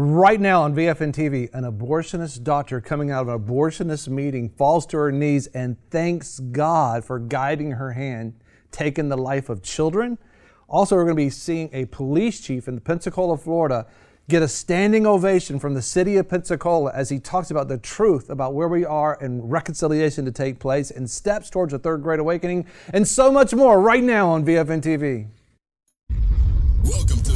Right now on VFN TV, an abortionist doctor coming out of an abortionist meeting falls to her knees and thanks God for guiding her hand, taking the life of children. Also, we're going to be seeing a police chief in Pensacola, Florida, get a standing ovation from the city of Pensacola as he talks about the truth about where we are and reconciliation to take place and steps towards a third great awakening and so much more right now on VFN TV. Welcome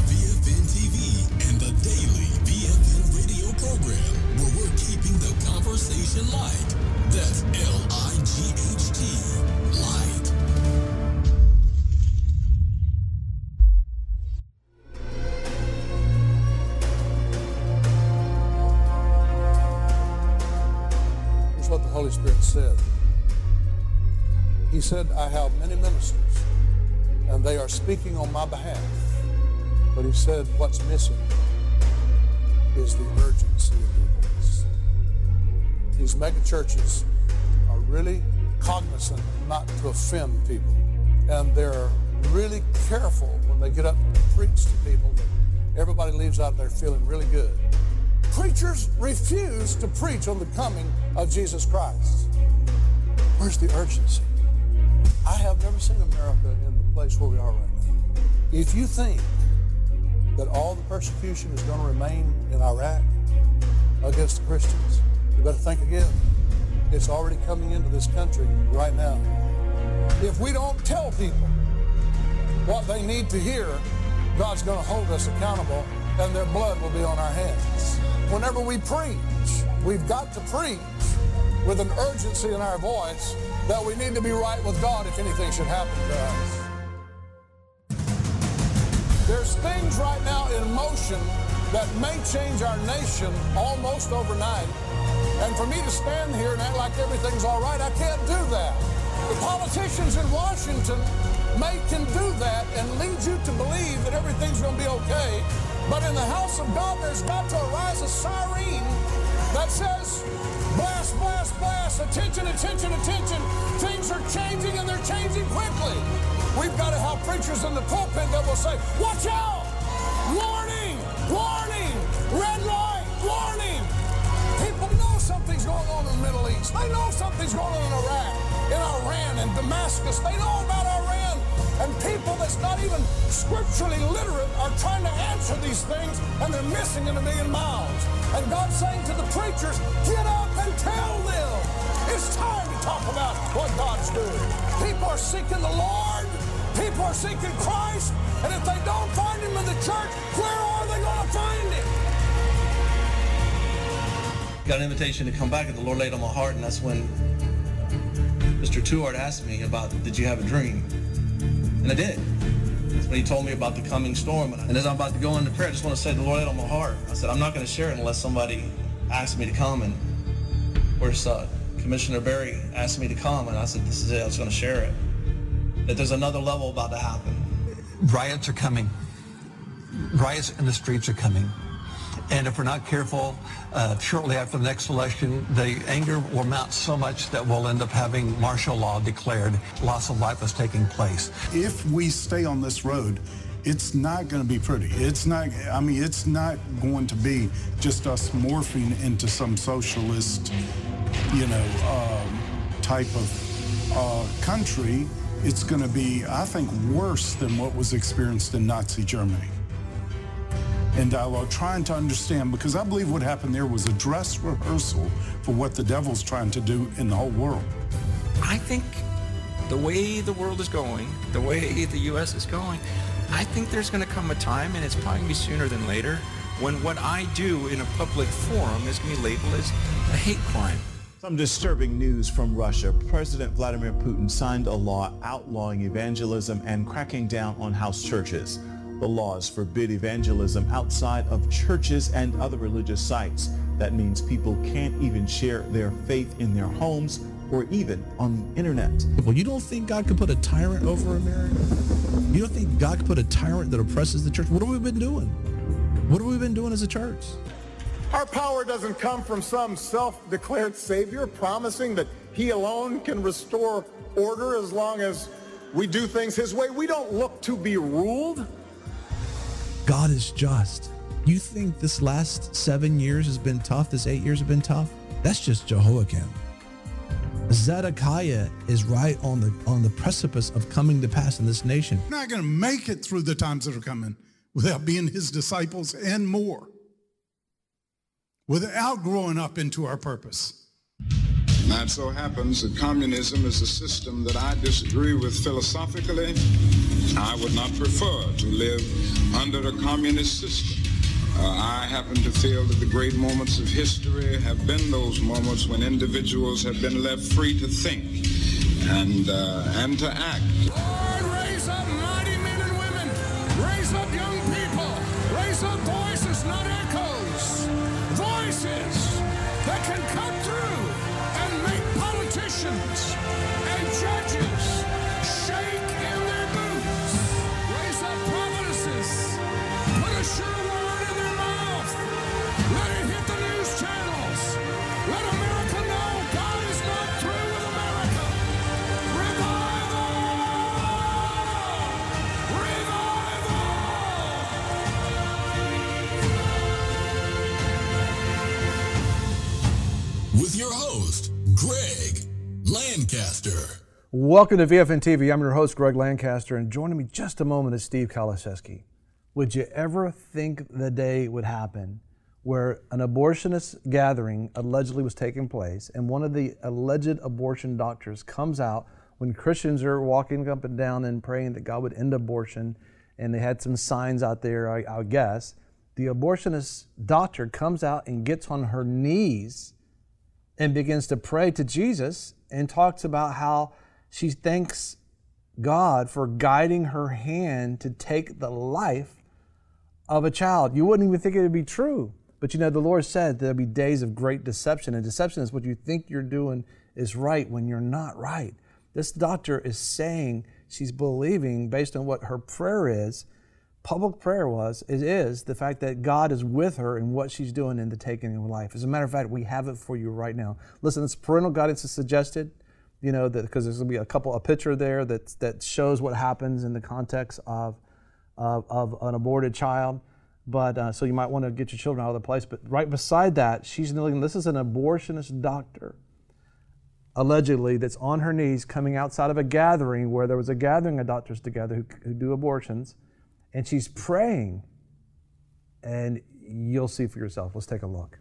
said, I have many ministers, and they are speaking on my behalf. But he said, what's missing is the urgency of their voice. These mega churches are really cognizant not to offend people, and they're really careful when they get up and preach to people that everybody leaves out there feeling really good. Preachers refuse to preach on the coming of Jesus Christ. Where's the urgency? I have never seen America in the place where we are right now. If you think that all the persecution is going to remain in Iraq against the Christians, you better think again. It's already coming into this country right now. If we don't tell people what they need to hear, God's going to hold us accountable and their blood will be on our hands. Whenever we preach, we've got to preach with an urgency in our voice that we need to be right with God if anything should happen to us. There's things right now in motion that may change our nation almost overnight. And for me to stand here and act like everything's all right, I can't do that. The politicians in Washington may can do that and lead you to believe that everything's going to be okay. But in the house of God, there's got to arise a siren that says, blast, blast, attention, attention, attention. Things are changing and they're changing quickly. We've got to have preachers in the pulpit that will say, watch out, warning, warning, red light, warning. People know something's going on in the Middle East. They know something's going on in Iraq, in Iran, and Damascus. They know about Iran. And people that's not even scripturally literate are trying to answer these things, and they're missing in a million miles. And God's saying to the preachers, get up and tell them. It's time to talk about what God's doing. People are seeking the Lord. People are seeking Christ. And if they don't find him in the church, where are they going to find him? got an invitation to come back and the Lord laid on my heart and that's when Mr. Tuart asked me about did you have a dream? And I did. That's when he told me about the coming storm. And as I'm about to go into prayer, I just want to say the Lord laid on my heart. I said, I'm not going to share it unless somebody asks me to come. And course, uh, Commissioner Barry asked me to come and I said, this is it, I was going to share it. That there's another level about to happen. riots are coming. Riots in the streets are coming. And if we're not careful, uh, shortly after the next election, the anger will mount so much that we'll end up having martial law declared. Loss of life is taking place. if we stay on this road, it's not going to be pretty. It's not, I mean, it's not going to be just us morphing into some socialist, you know, um, type of uh, country. It's going to be, I think, worse than what was experienced in Nazi Germany. And dialogue, trying to understand, because I believe what happened there was a dress rehearsal for what the devil's trying to do in the whole world. I think the way the world is going, the way the U.S. is going, I think there's going to come a time, and it's probably going to be sooner than later, when what I do in a public forum is going to be labeled as a hate crime. Some disturbing news from Russia. President Vladimir Putin signed a law outlawing evangelism and cracking down on house churches. The laws forbid evangelism outside of churches and other religious sites. That means people can't even share their faith in their homes or even on the internet. Well, you don't think God could put a tyrant over America? You don't think God could put a tyrant that oppresses the church? What have we been doing? What have we been doing as a church? Our power doesn't come from some self-declared savior promising that he alone can restore order as long as we do things his way. We don't look to be ruled. God is just. You think this last seven years has been tough? This eight years have been tough? That's just Jehoiakim. Zedekiah is right on the on the precipice of coming to pass in this nation. We're not going to make it through the times that are coming without being his disciples and more, without growing up into our purpose. Now it so happens that communism is a system that I disagree with philosophically. I would not prefer to live under a communist system. Uh, I happen to feel that the great moments of history have been those moments when individuals have been left free to think and, uh, and to act. Lancaster. Welcome to VFN TV. I'm your host, Greg Lancaster, and joining me just a moment is Steve Kalaseski. Would you ever think the day would happen where an abortionist gathering allegedly was taking place, and one of the alleged abortion doctors comes out when Christians are walking up and down and praying that God would end abortion, and they had some signs out there, I, I guess. The abortionist doctor comes out and gets on her knees and begins to pray to Jesus and talks about how she thanks God for guiding her hand to take the life of a child. You wouldn't even think it would be true. But you know, the Lord said there'll be days of great deception, and deception is what you think you're doing is right when you're not right. This doctor is saying she's believing based on what her prayer is. Public prayer was, it is the fact that God is with her in what she's doing in the taking of life. As a matter of fact, we have it for you right now. Listen, this parental guidance is suggested, you know, because there's gonna be a couple, a picture there that that shows what happens in the context of of, of an aborted child. But uh, so you might want to get your children out of the place. But right beside that, she's kneeling. This is an abortionist doctor, allegedly, that's on her knees coming outside of a gathering where there was a gathering of doctors together who, who do abortions, and she's praying. And you'll see for yourself. Let's take a look.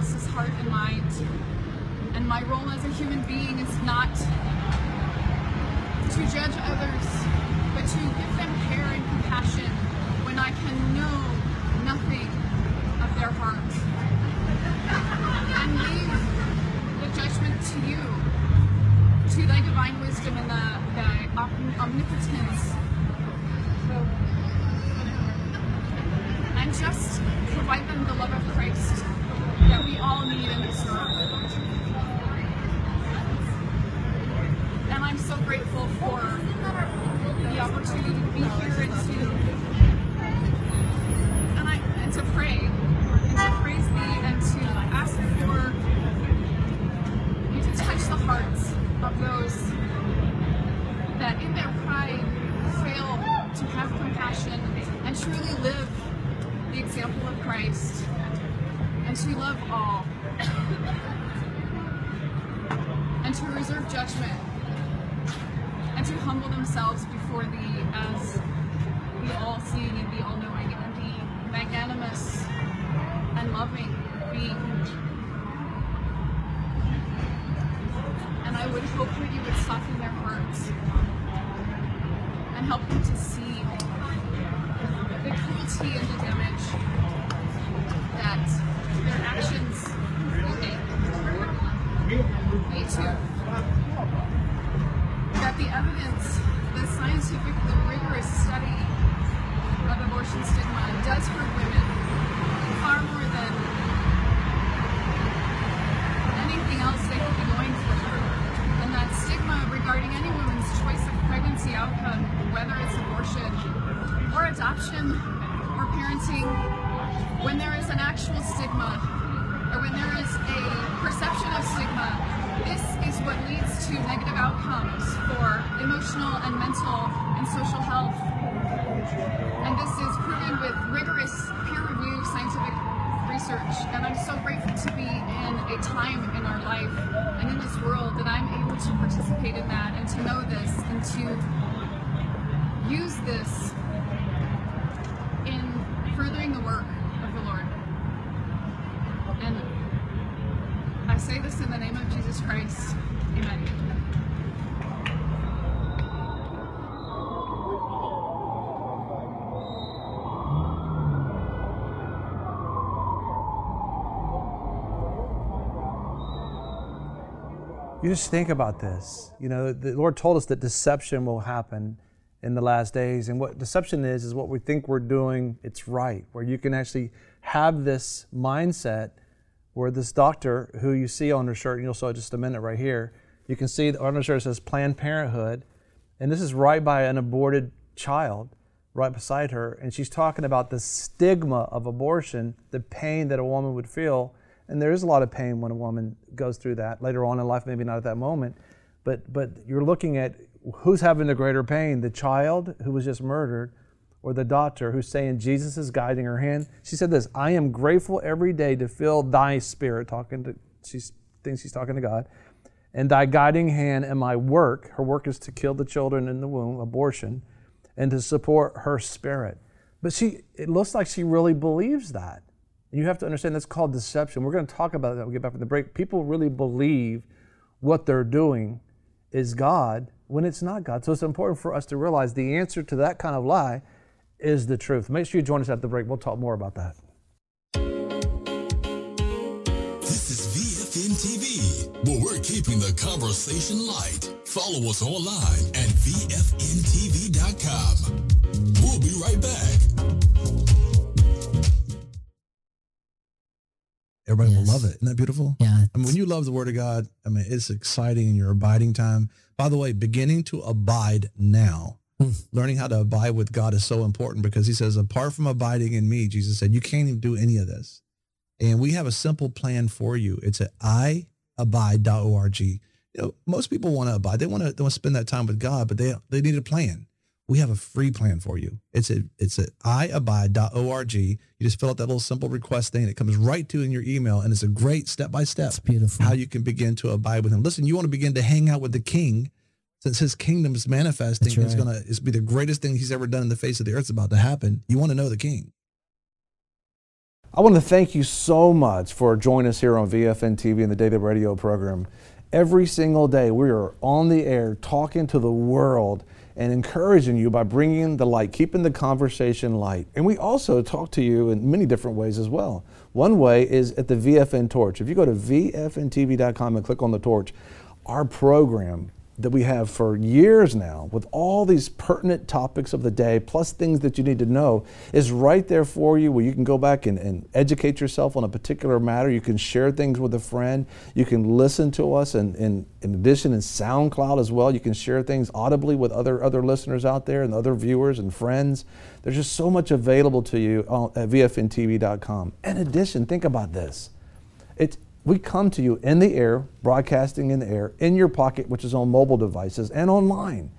Else's heart and mind. And my role as a human being is not to judge others, but to give them care and compassion when I can know nothing of their heart. And leave the judgment to you, to thy divine wisdom and the, the om- omnipotence. And just provide them the love of Christ adoption or parenting, when there is an actual stigma or when there is a perception of stigma, this is what leads to negative outcomes for emotional and mental and social health. And this is proven with rigorous peer-reviewed scientific research. And I'm so grateful to be in a time in our life and in this world that I'm able to participate in that and to know this and to use this You just think about this. You know, the Lord told us that deception will happen in the last days. And what deception is, is what we think we're doing, it's right. Where you can actually have this mindset where this doctor who you see on her shirt, and you'll saw just a minute right here, you can see on her shirt it says Planned Parenthood. And this is right by an aborted child right beside her. And she's talking about the stigma of abortion, the pain that a woman would feel and there is a lot of pain when a woman goes through that later on in life, maybe not at that moment. But, but you're looking at who's having the greater pain the child who was just murdered or the doctor who's saying Jesus is guiding her hand. She said this I am grateful every day to feel thy spirit, talking to, she thinks she's talking to God, and thy guiding hand and my work. Her work is to kill the children in the womb, abortion, and to support her spirit. But she, it looks like she really believes that. You have to understand that's called deception. We're going to talk about that when we get back from the break. People really believe what they're doing is God when it's not God. So it's important for us to realize the answer to that kind of lie is the truth. Make sure you join us at the break. We'll talk more about that. This is VFN TV, where we're keeping the conversation light. Follow us online at VFNTV.com. We'll be right back. Everybody will love it. Isn't that beautiful? Yeah. I mean, when you love the Word of God, I mean, it's exciting in your abiding time. By the way, beginning to abide now. Hmm. Learning how to abide with God is so important because He says, apart from abiding in me, Jesus said, you can't even do any of this. And we have a simple plan for you. It's at iabide.org. You know, most people want to abide. They want to they want to spend that time with God, but they they need a plan. We have a free plan for you. It's a it's at iabide.org. You just fill out that little simple request thing. It comes right to in your email, and it's a great step by step beautiful. how you can begin to abide with Him. Listen, you want to begin to hang out with the King, since His kingdom is manifesting. That's It's gonna it's be the greatest thing He's ever done in the face of the earth. It's about to happen. You want to know the King. I want to thank you so much for joining us here on VFN TV and the Daily Radio program. Every single day, we are on the air talking to the world and encouraging you by bringing the light, keeping the conversation light. And we also talk to you in many different ways as well. One way is at the VFN Torch. If you go to VFNTV.com and click on the torch, our program that we have for years now with all these pertinent topics of the day plus things that you need to know is right there for you where you can go back and, and educate yourself on a particular matter. You can share things with a friend. You can listen to us and, and in addition in soundcloud as well you can share things audibly with other other listeners out there and other viewers and friends. There's just so much available to you at vfntv.com in addition think about this. It's we come to you in the air, broadcasting in the air, in your pocket, which is on mobile devices, and online.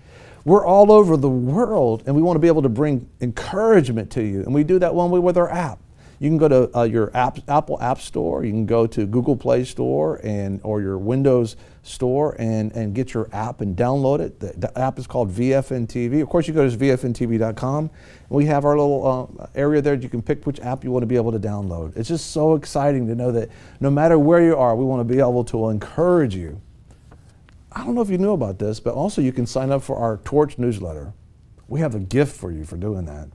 We're all over the world, and we want to be able to bring encouragement to you. And we do that one way with our app. You can go to uh, your app, Apple App Store. You can go to Google Play Store and or your Windows Store and, and get your app and download it. The, the app is called VFN TV. Of course, you go to VFNTV.com. We have our little uh, area there. You can pick which app you want to be able to download. It's just so exciting to know that no matter where you are, we want to be able to encourage you. I don't know if you knew about this, but also you can sign up for our Torch newsletter. We have a gift for you for doing that.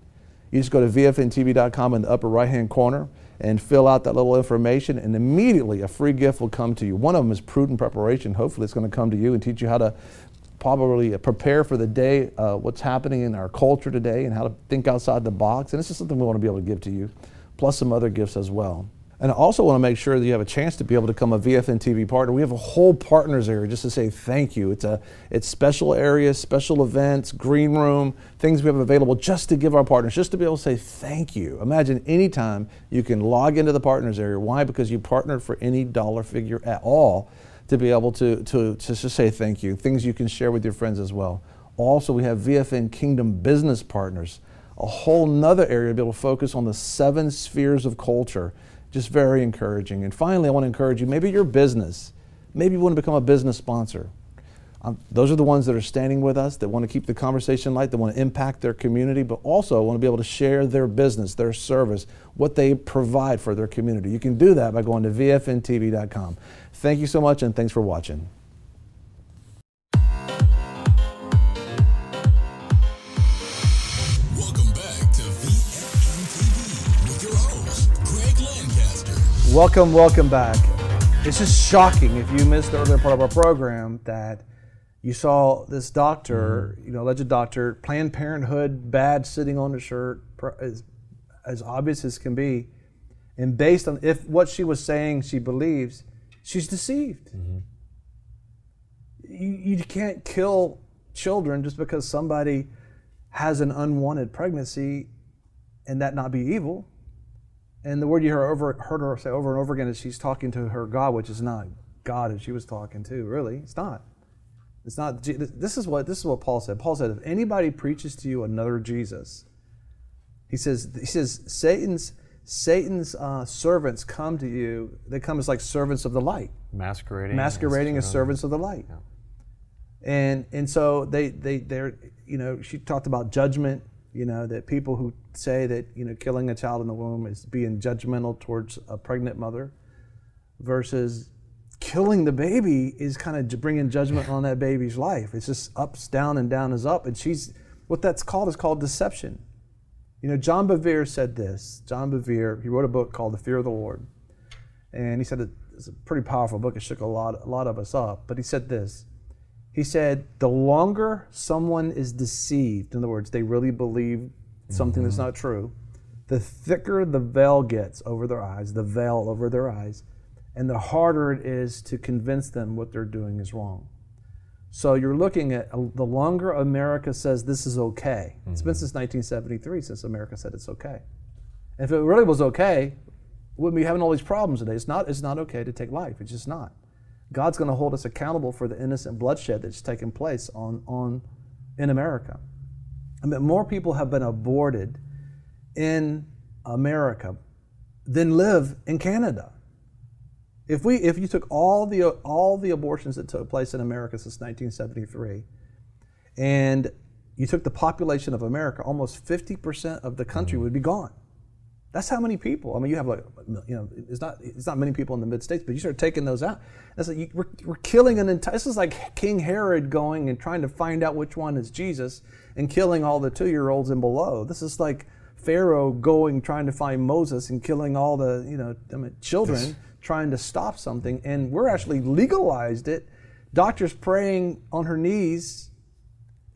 You just go to VFNTV.com in the upper right hand corner and fill out that little information, and immediately a free gift will come to you. One of them is prudent preparation. Hopefully, it's going to come to you and teach you how to probably prepare for the day, uh, what's happening in our culture today, and how to think outside the box. And this is something we want to be able to give to you, plus some other gifts as well. And I also want to make sure that you have a chance to be able to become a VFN TV partner. We have a whole partners area just to say thank you. It's a it's special areas, special events, green room, things we have available just to give our partners, just to be able to say thank you. Imagine anytime you can log into the partners area. Why? Because you partnered for any dollar figure at all to be able to, to, to just say thank you. Things you can share with your friends as well. Also, we have VFN Kingdom Business Partners, a whole nother area to be able to focus on the seven spheres of culture just very encouraging. And finally, I want to encourage you maybe your business, maybe you want to become a business sponsor. Um, those are the ones that are standing with us, that want to keep the conversation light, that want to impact their community, but also want to be able to share their business, their service, what they provide for their community. You can do that by going to vfntv.com. Thank you so much, and thanks for watching. Welcome, welcome back. It's just shocking if you missed the earlier part of our program that you saw this doctor, mm-hmm. you know, alleged doctor, Planned Parenthood badge sitting on the shirt, as, as obvious as can be. And based on if what she was saying she believes, she's deceived. Mm-hmm. You, you can't kill children just because somebody has an unwanted pregnancy and that not be evil. And the word you heard, over, heard her say over and over again is she's talking to her God, which is not God as she was talking to. Really, it's not. It's not. This is what this is what Paul said. Paul said, if anybody preaches to you another Jesus, he says he says Satan's Satan's uh, servants come to you. They come as like servants of the light, Masquerading. masquerading as servants of the light. And and so they they they're you know she talked about judgment. You know that people who say that you know killing a child in the womb is being judgmental towards a pregnant mother, versus killing the baby is kind of bringing judgment on that baby's life. It's just ups, down, and down is up. And she's what that's called is called deception. You know, John Bevere said this. John Bevere, he wrote a book called The Fear of the Lord, and he said it- it's a pretty powerful book. It shook a lot, a lot of us up. But he said this. He said, the longer someone is deceived, in other words, they really believe something that's not true, the thicker the veil gets over their eyes, the veil over their eyes, and the harder it is to convince them what they're doing is wrong. So you're looking at uh, the longer America says this is okay. It's been since 1973 since America said it's okay. And if it really was okay, we wouldn't be having all these problems today. It's not. It's not okay to take life. It's just not. God's going to hold us accountable for the innocent bloodshed that's taken place on on in America. I mean, more people have been aborted in America than live in Canada. If we if you took all the all the abortions that took place in America since 1973 and you took the population of America, almost 50% of the country mm. would be gone. That's how many people. I mean, you have like, you know, it's not it's not many people in the mid states, but you start taking those out. That's like you, we're, we're killing an entire. This is like King Herod going and trying to find out which one is Jesus and killing all the two year olds and below. This is like Pharaoh going trying to find Moses and killing all the you know I mean, children trying to stop something, and we're actually legalized it. Doctors praying on her knees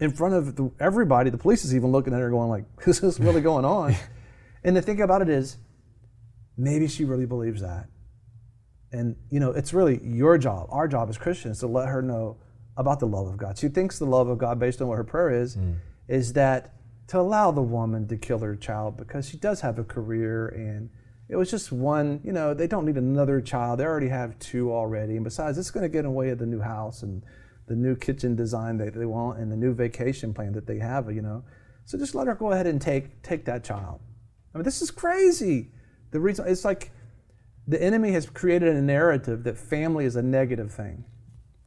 in front of the, everybody. The police is even looking at her, going like, "This is really going on." and the thing about it is, maybe she really believes that. And you know, it's really your job, our job as Christians, to let her know about the love of God. She thinks the love of God, based on what her prayer is, hmm. is that to allow the woman to kill her child because she does have a career and it was just one, you know, they don't need another child. They already have two already. And besides, it's going to get in the way of the new house and the new kitchen design that they want and the new vacation plan that they have, you know. So just let her go ahead and take take that child. I mean, this is crazy. The reason it's like the enemy has created a narrative that family is a negative thing,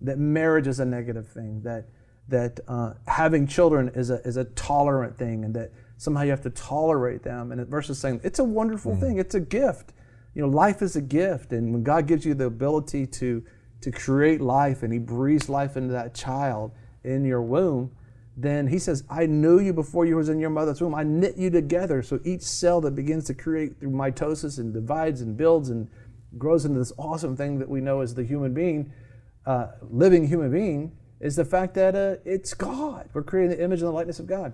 that marriage is a negative thing, that that uh, having children is a is a tolerant thing, and that somehow you have to tolerate them. And versus saying it's a wonderful thing, it's a gift. You know, life is a gift, and when God gives you the ability to to create life, and He breathes life into that child in your womb, then He says, "I knew you before you was in your mother's womb. I knit you together." So each cell that begins to create through mitosis and divides and builds and grows into this awesome thing that we know as the human being, uh, living human being, is the fact that uh, it's God. We're creating the image and the likeness of God.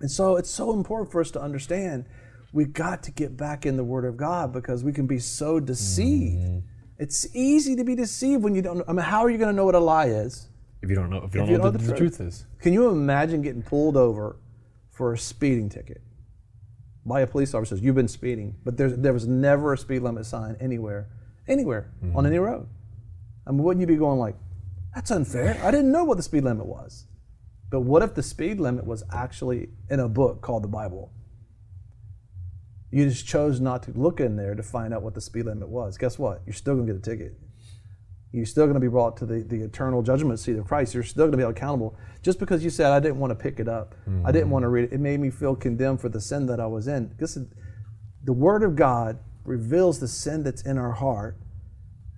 And so it's so important for us to understand we've got to get back in the Word of God because we can be so deceived. It's easy to be deceived when you don't. I mean, how are you going to know what a lie is? If you don't know, if you don't know what the, the truth is. Can you imagine getting pulled over for a speeding ticket by a police officer? Says you've been speeding, but there's, there was never a speed limit sign anywhere, anywhere on any mm-hmm. road. I mean, wouldn't you be going like, "That's unfair"? I didn't know what the speed limit was. But what if the speed limit was actually in a book called the Bible? You just chose not to look in there to find out what the speed limit was. Guess what? You're still going to get a ticket. You're still going to be brought to the, the eternal judgment seat of Christ. You're still going to be held accountable. Just because you said, I didn't want to pick it up, I didn't mm-hmm. want to read it, it made me feel condemned for the sin that I was in. Listen, the Word of God reveals the sin that's in our heart.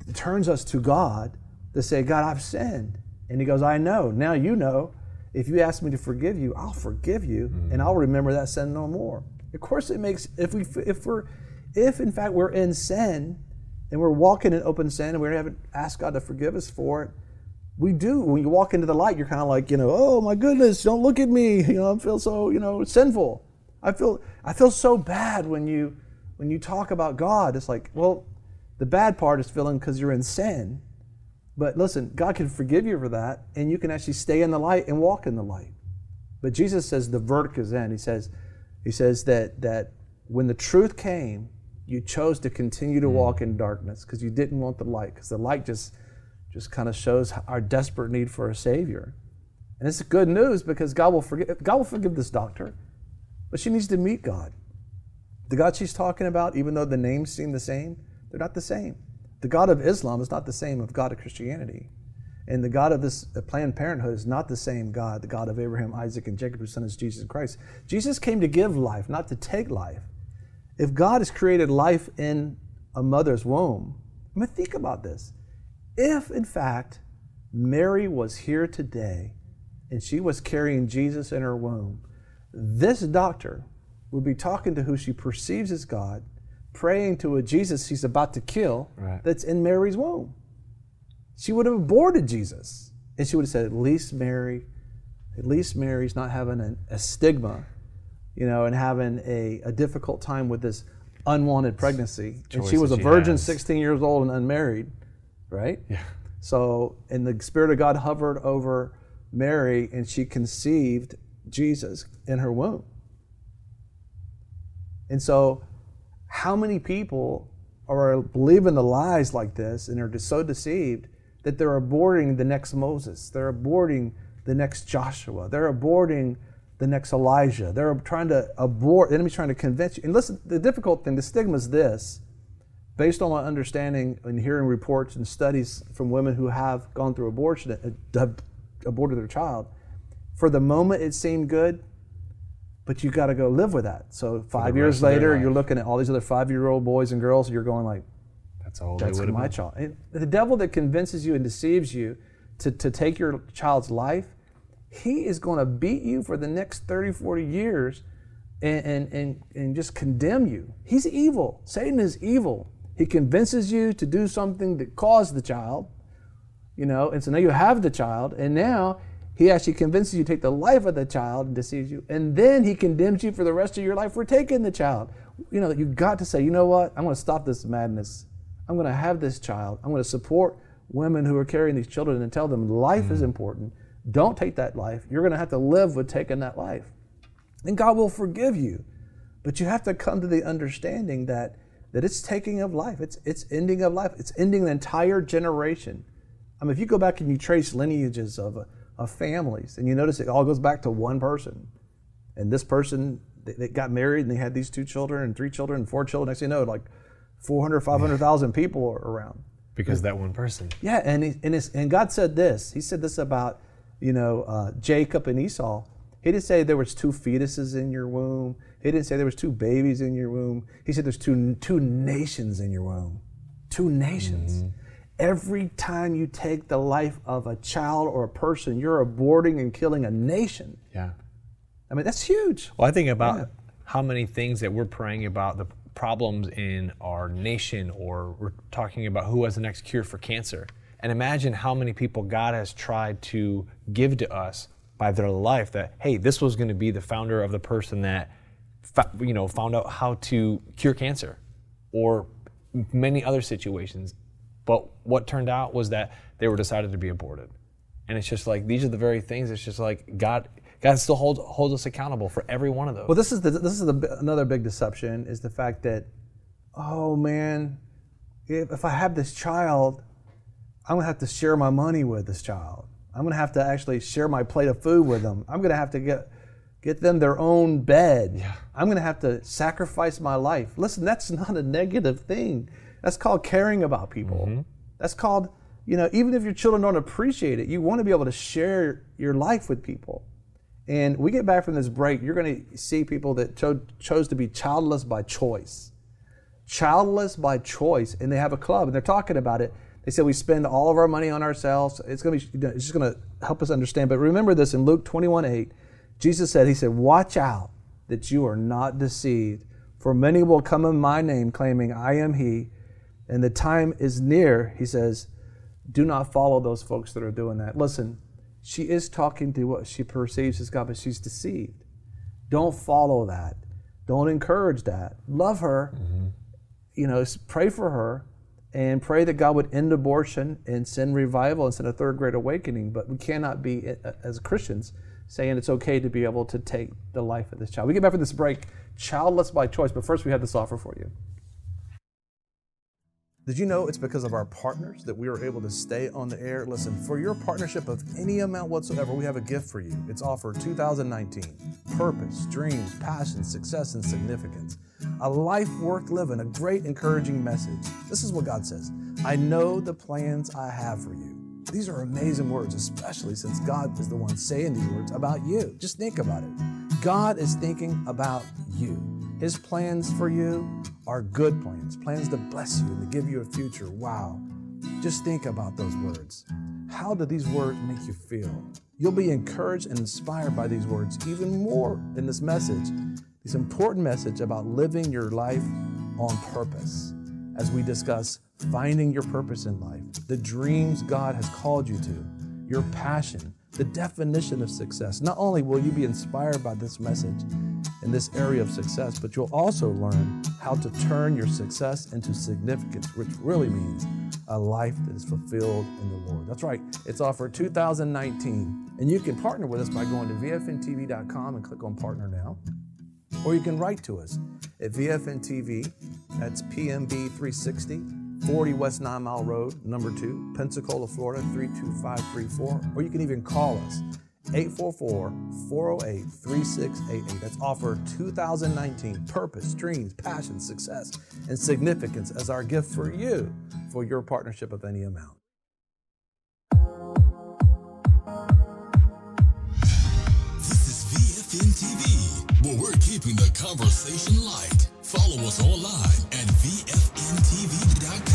It turns us to God to say, God, I've sinned. And He goes, I know. Now you know. If you ask me to forgive you, I'll forgive you mm-hmm. and I'll remember that sin no more. Of course, it makes, if, we, if we're, if in fact we're in sin, and we're walking in open sin and we haven't asked God to forgive us for it, we do. When you walk into the light, you're kind of like, you know, oh my goodness, don't look at me. You know, I feel so, you know, sinful. I feel I feel so bad when you when you talk about God. It's like, well, the bad part is feeling because you're in sin. But listen, God can forgive you for that, and you can actually stay in the light and walk in the light. But Jesus says the verdict is in. He says, He says that that when the truth came, you chose to continue to walk in darkness because you didn't want the light because the light just just kind of shows our desperate need for a savior. And it's good news because god will forgive god will forgive this doctor but she needs to meet god. The god she's talking about even though the names seem the same they're not the same. The god of islam is not the same of god of christianity. And the god of this uh, planned parenthood is not the same god the god of abraham isaac and jacob whose son is jesus christ. Jesus came to give life not to take life if God has created life in a mother's womb, I mean, think about this. If, in fact, Mary was here today and she was carrying Jesus in her womb, this doctor would be talking to who she perceives as God, praying to a Jesus she's about to kill Right. that's in Mary's womb. She would have aborted Jesus. And she would have said, at least Mary, at least Mary's not having a, a stigma you know, and having a, a difficult time with this unwanted pregnancy. and she was a she virgin, has. 16 years old and unmarried, right? Yeah. So, and the Spirit of God hovered over Mary, and she conceived Jesus in her womb. And so, how many people are believing the lies like this and are just so deceived that they're aborting the next Moses? They're aborting the next Joshua. They're aborting the next Elijah. They're trying to abort, the enemy's trying to convince you. And listen, the difficult thing, the stigma is this. Based on my understanding and hearing reports and studies from women who have gone through abortion, uh, aborted their child, for the moment it seemed good, but you got to go live with that. So five years rest of their later, you're looking at all these other five-year-old boys and girls, and you're going like, That's all that's my have child. And the devil that convinces you and deceives you to, to take your child's life, he is going to beat you for the next 30, 40 years and, and, and, and just condemn you. He's evil. Satan is evil. He convinces you to do something that caused the child, you know, and so now you have the child, and now he actually convinces you to take the life of the child and deceives you, and then he condemns you for the rest of your life for taking the child. You know, you got to say, you know what? I'm going to stop this madness. I'm going to have this child. I'm going to support women who are carrying these children and tell them life is mm. important. Don't take that life. You're going to have to live with taking that life. And God will forgive you. But you have to come to the understanding that, that it's taking of life, it's, it's ending of life, it's ending the entire generation I mean, if you go back and you trace lineages of, of families, and you notice it all goes back to one person, and this person they, they got married and they had these two children and three children and four children. Next thing you know, like 400, 500,000 people are around. Because that one person. Yeah, and he, and, and God said this. He said this about you know uh, Jacob and Esau. He didn't say there was two fetuses in your womb. He didn't say there was two babies in your womb. He said there's two two nations in your womb. Two nations. Every time you take the life of a child or a person, you're aborting and killing a nation. Yeah. I mean, that's huge. Well, I think about Yeah. how many things that we're praying about the problems in our nation, or we're talking about who has the next cure for cancer. And imagine how many people God has tried to give to us by their life that, hey, this was going to be the founder of the person that, you know, found out how to cure cancer, or many other situations. But what turned out was that they were decided to be aborted. And it's just like these are the very things. It's just like God, God still holds holds us accountable for every one of those. Well, this is the, this is the, another big deception is the fact that, oh man, if, if I have this child, I'm gonna have to share my money with this child. I'm gonna have to actually share my plate of food with them. I'm gonna have to get get them their own bed. I'm gonna have to sacrifice my life. Listen, that's not a negative thing. That's called caring about people. Mm-hmm. That's called, you know, even if your children don't appreciate it, you want to be able to share your life with people. And we get back from this break, you're going to see people that cho- chose to be childless by choice. Childless by choice. And they have a club and they're talking about it. They said we spend all of our money on ourselves. It's going to be, it's just going to help us understand. But remember this in Luke 21 8, Jesus said, He said, Watch out that you are not deceived, for many will come in my name claiming, I am He. And the time is near, He says, do not follow those folks that are doing that. Listen, she is talking to what she perceives as God, but she's deceived. Don't follow that. Don't encourage that. Love her. Mm-hmm. You know, pray for her and pray that God would end abortion and send revival and send a third great awakening. But we cannot be, as Christians, saying it's okay to be able to take the life of this child. We get back from this break, childless by choice, but first we have this offer for you. Did you know it's because of our partners that we are able to stay on the air? Listen, for your partnership of any amount whatsoever, we have a gift for you. It's offer 2019 Purpose, Dreams, Passion, Success, and Significance. A life worth living, a great encouraging message. This is what God says I know the plans I have for you. These are amazing words, especially since God is the one saying these words about you. Just think about it. God is thinking about you. His plans for you are good plans, plans to bless you and to give you a future. Wow. Just think about those words. How do these words make you feel? You'll be encouraged and inspired by these words even more in this message, this important message about living your life on purpose as we discuss finding your purpose in life, the dreams God has called you to, your passion, the definition of success. Not only will you be inspired by this message in this area of success, but you'll also learn how to turn your success into significance, which really means a life that is fulfilled in the Lord. That's right, it's offered 2019. And you can partner with us by going to vfntv.com and click on Partner Now. Or you can write to us at VFN TV, that's PMB 360, 40 West Nine Mile Road, number 2, Pensacola, Florida 32534. Or you can even call us 844 408 3688. That's offer 2019 Purpose, Dreams, Passion, Success, and Significance as our gift for you for your partnership of any amount. This is VFN TV, where we're keeping the conversation light. Follow us online at VFNTV.com.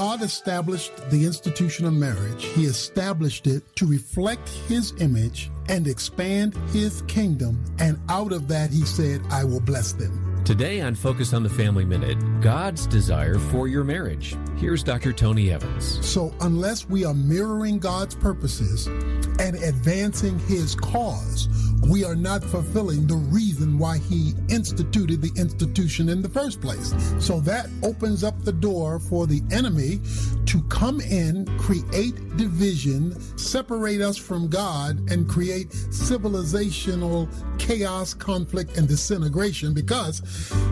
God established the institution of marriage, He established it to reflect His image and expand His kingdom. And out of that, He said, I will bless them. Today on Focus on the Family Minute, God's desire for your marriage. Here's Dr. Tony Evans. So, unless we are mirroring God's purposes and advancing His cause, we are not fulfilling the reason why He instituted the institution in the first place. So, that opens up the door for the enemy to come in, create division, separate us from God, and create civilizational chaos, conflict, and disintegration because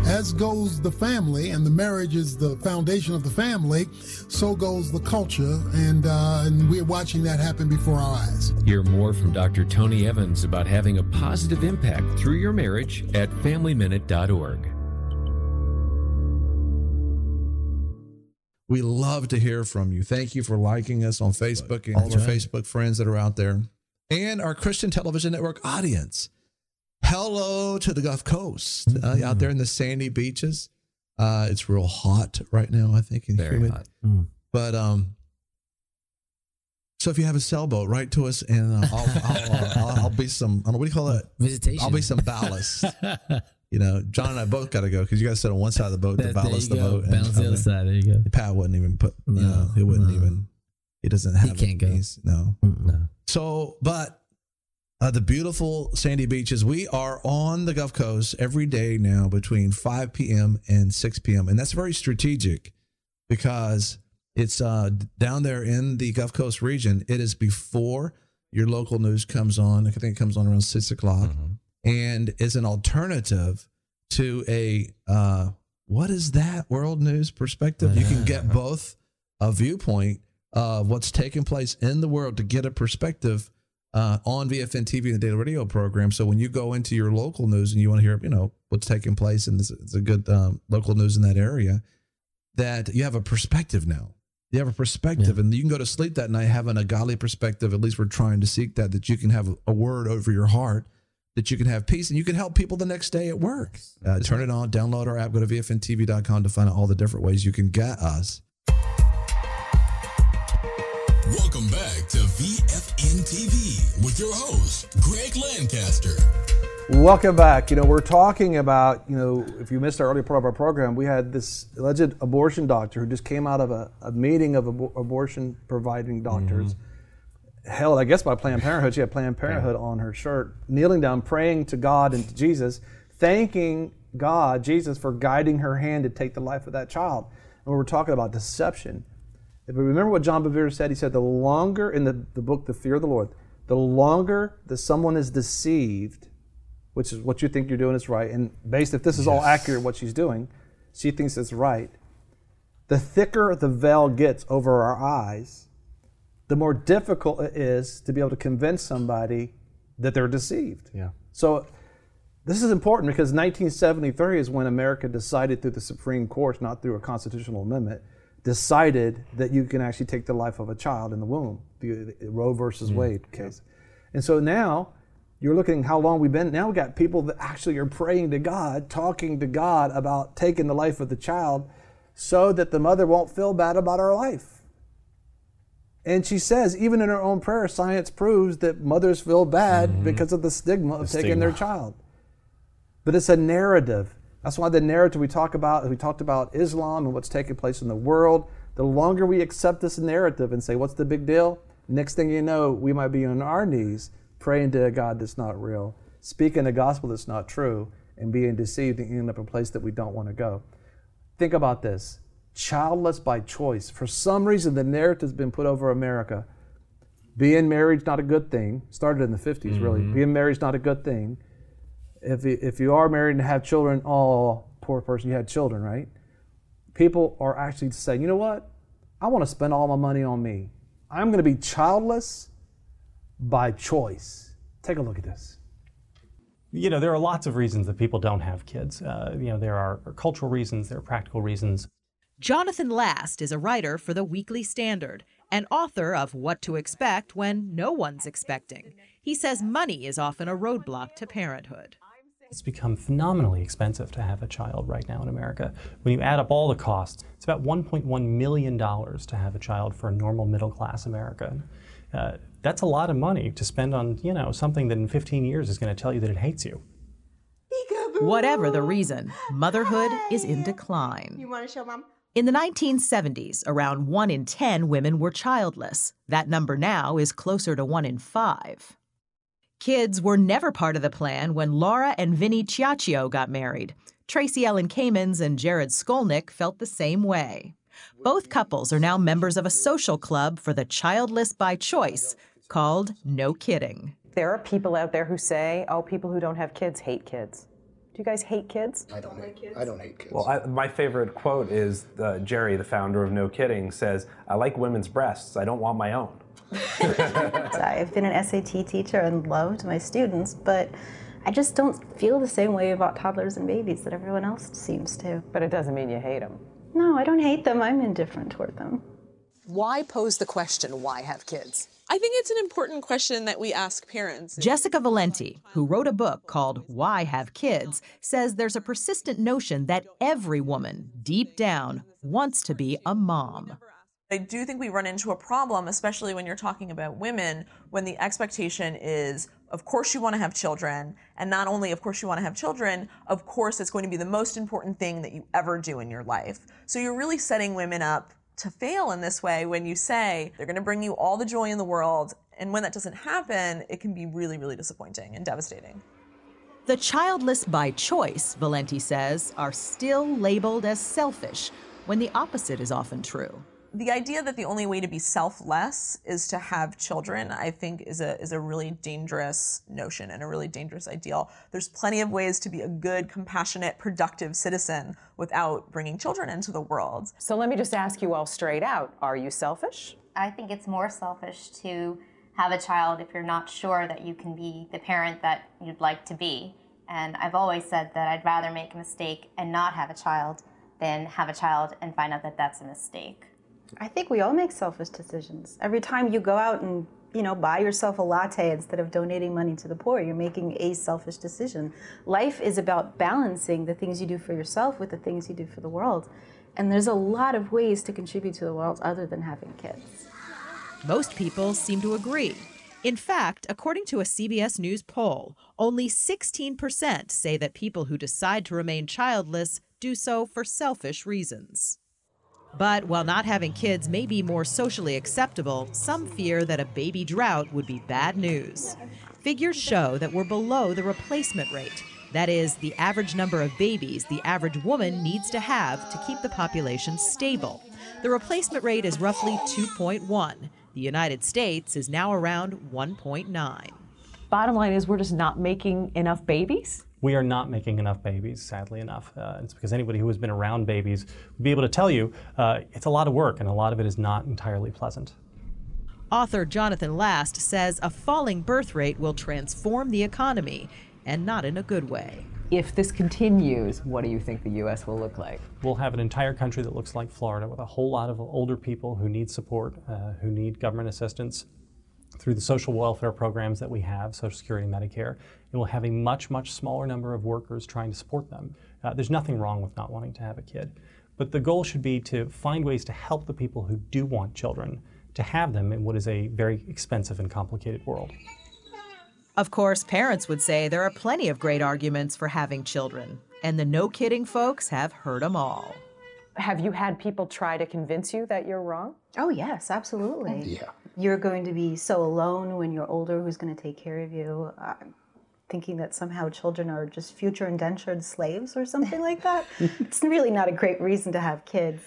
as goes the family, and the marriage is the foundation of the family, so goes the culture, and, uh, and we're watching that happen before our eyes. Hear more from Dr. Tony Evans about having a positive impact through your marriage at FamilyMinute.org. We love to hear from you. Thank you for liking us on Facebook and all our right. Facebook friends that are out there and our Christian Television Network audience. Hello to the Gulf Coast uh, Mm-hmm. out there in the sandy beaches. Uh, it's real hot right now, I think, and Very humid. hot. But um, so if you have a sailboat, write to us, and uh, I'll, I'll, uh, I'll, I'll be some. I don't know what do you call it? Visitation. I'll be some ballast. you know, John and I both got to go because you got to sit on one side of the boat to There- there ballast the go. boat. and Balance the other side. There you go. Pat wouldn't even put. No, you know, he wouldn't no. even. He doesn't have. He can't go. No. No. So, but uh, the beautiful sandy beaches. We are on the Gulf Coast every day now between 5 p.m. and 6 p.m. And that's very strategic because it's uh, down there in the Gulf Coast region. It is before your local news comes on. I think it comes on around six o'clock, and is an alternative to a uh, what is that world news perspective? You can get both a viewpoint of what's taking place in the world to get a perspective uh, on VFN TV and the daily radio program. So when you go into your local news and you want to hear, you know, what's taking place and this is a good um, local news in that area, that you have a perspective now. You have a perspective, and you can go to sleep that night having a godly perspective. At least we're trying to seek that, that you can have a word over your heart, that you can have peace, and you can help people the next day at work. Uh, turn it on, download our app, go to VFNTV.com to find out all the different ways you can get us. Welcome back to VFN TV with your host, Greg Lancaster. Welcome back. You know, we're talking about, you know, if you missed our earlier part of our program, we had this alleged abortion doctor who just came out of a, a meeting of abo- abortion providing doctors. Mm-hmm. Held, I guess, by Planned Parenthood. She had Planned Parenthood on her shirt, kneeling down, praying to God and to Jesus, thanking God, Jesus, for guiding her hand to take the life of that child. And we were talking about deception. If we remember what John Bevere said, he said, the longer, in the, the book, The Fear of the Lord, the longer that someone is deceived, which is what you think you're doing is right, and based if this is all accurate, what she's doing, she thinks it's right. The thicker the veil gets over our eyes, the more difficult it is to be able to convince somebody that they're deceived. Yeah. So this is important because 1973 is when America decided through the Supreme Court, not through a constitutional amendment, decided that you can actually take the life of a child in the womb, the, the Roe versus mm. Wade case. And so now you're looking how long we've been. Now we got people that actually are praying to God, talking to God about taking the life of the child so that the mother won't feel bad about her life. And she says, even in her own prayer, science proves that mothers feel bad mm-hmm. because of the stigma of The taking their child. But it's a narrative. That's why the narrative we talk about, we talked about Islam and what's taking place in the world. The longer we accept this narrative and say, what's the big deal? Next thing you know, we might be on our knees praying to a God that's not real, speaking a gospel that's not true, and being deceived and ending up in a place that we don't want to go. Think about this childless by choice. For some reason, the narrative's been put over America. Being married's not a good thing. Started in the 50s, really. Mhm. Being married's not a good thing. If, you- if you are married and have children, oh, poor person, you had children, right? People are actually saying, you know what? I want to spend all my money on me. I'm going to be childless by choice. Take a look at this. You know, there are lots of reasons that people don't have kids. Uh, you know, there are cultural reasons, there are practical reasons. Jonathan Last is a writer for the Weekly Standard and author of What to Expect When No One's Expecting. He says money is often a roadblock to parenthood. It's become phenomenally expensive to have a child right now in America. When you add up all the costs, it's about $1.1 million to have a child for a normal middle class American. Uh, that's a lot of money to spend on, you know, something that in 15 years is going to tell you that it hates you. Whatever the reason, motherhood is in decline. You want to show mom? In the 1970s, around 1 in 10 women were childless. That number now is closer to 1 in 5. Kids were never part of the plan when Laura and Vinny Ciaccio got married. Tracy Ellen Kamens and Jared Skolnick felt the same way. Both couples are now members of a social club for the childless by choice called No Kidding. There are people out there who say, oh, people who don't have kids hate kids. Do you guys hate kids? I don't hate kids. I don't hate kids. Well, I, my favorite quote is uh, Jerry, the founder of No Kidding, says, I like women's breasts. I don't want my own. I've been an SAT teacher and loved my students, but I just don't feel the same way about toddlers and babies that everyone else seems to. But it doesn't mean you hate them. No, I don't hate them. I'm indifferent toward them. Why pose the question, why have kids? I think it's an important question that we ask parents. Jessica Valenti, who wrote a book called Why Have Kids, says there's a persistent notion that every woman, deep down, wants to be a mom. I do think we run into a problem, especially when you're talking about women, when the expectation is, of course, you want to have children. And not only, of course, you want to have children, of course, it's going to be the most important thing that you ever do in your life. So you're really setting women up to fail in this way when you say they're going to bring you all the joy in the world. And when that doesn't happen, it can be really, really disappointing and devastating. The childless by choice, Valenti says, are still labeled as selfish when the opposite is often true the idea that the only way to be selfless is to have children, I think, is a is a really dangerous notion and a really dangerous ideal. There's plenty of ways to be a good, compassionate, productive citizen without bringing children into the world. So let me just ask you all straight out: Are you selfish? I think it's more selfish to have a child if you're not sure that you can be the parent that you'd like to be. And I've always said that I'd rather make a mistake and not have a child than have a child and find out that that's a mistake. I think we all make selfish decisions. Every time you go out and you know, buy yourself a latte instead of donating money to the poor. You're making a selfish decision. Life is about balancing the things you do for yourself with the things you do for the world. And there's a lot of ways to contribute to the world other than having kids. Most people seem to agree. In fact, according to a CBS News poll, only 16% say that people who decide to remain childless do so for selfish reasons. But while not having kids may be more socially acceptable, some fear that a baby drought would be bad news. Figures show that we're below the replacement rate. That is, the average number of babies the average woman needs to have to keep the population stable. The replacement rate is roughly 2.1. The United States is now around 1.9. Bottom line is, we're just not making enough babies? We are not making enough babies, sadly enough. Uh, it's because anybody who has been around babies would be able to tell you uh, it's a lot of work and a lot of it is not entirely pleasant. Author Jonathan Last says a falling birth rate will transform the economy, and not in a good way. If this continues, what do you think the U.S. will look like? We'll have an entire country that looks like Florida with a whole lot of older people who need support, uh, who need government assistance, through the social welfare programs that we have, Social Security, and Medicare, and we'll have a much, much smaller number of workers trying to support them. Uh, there's nothing wrong with not wanting to have a kid. But the goal should be to find ways to help the people who do want children to have them in what is a very expensive and complicated world. Of course, parents would say there are plenty of great arguments for having children, and the no kidding folks have heard them all. Have you had people try to convince you that you're wrong? Oh, yes, absolutely. Yeah. You're going to be so alone when you're older. Who's going to take care of you? Thinking that somehow children are just future indentured slaves or something like that. it's really not a great reason to have kids.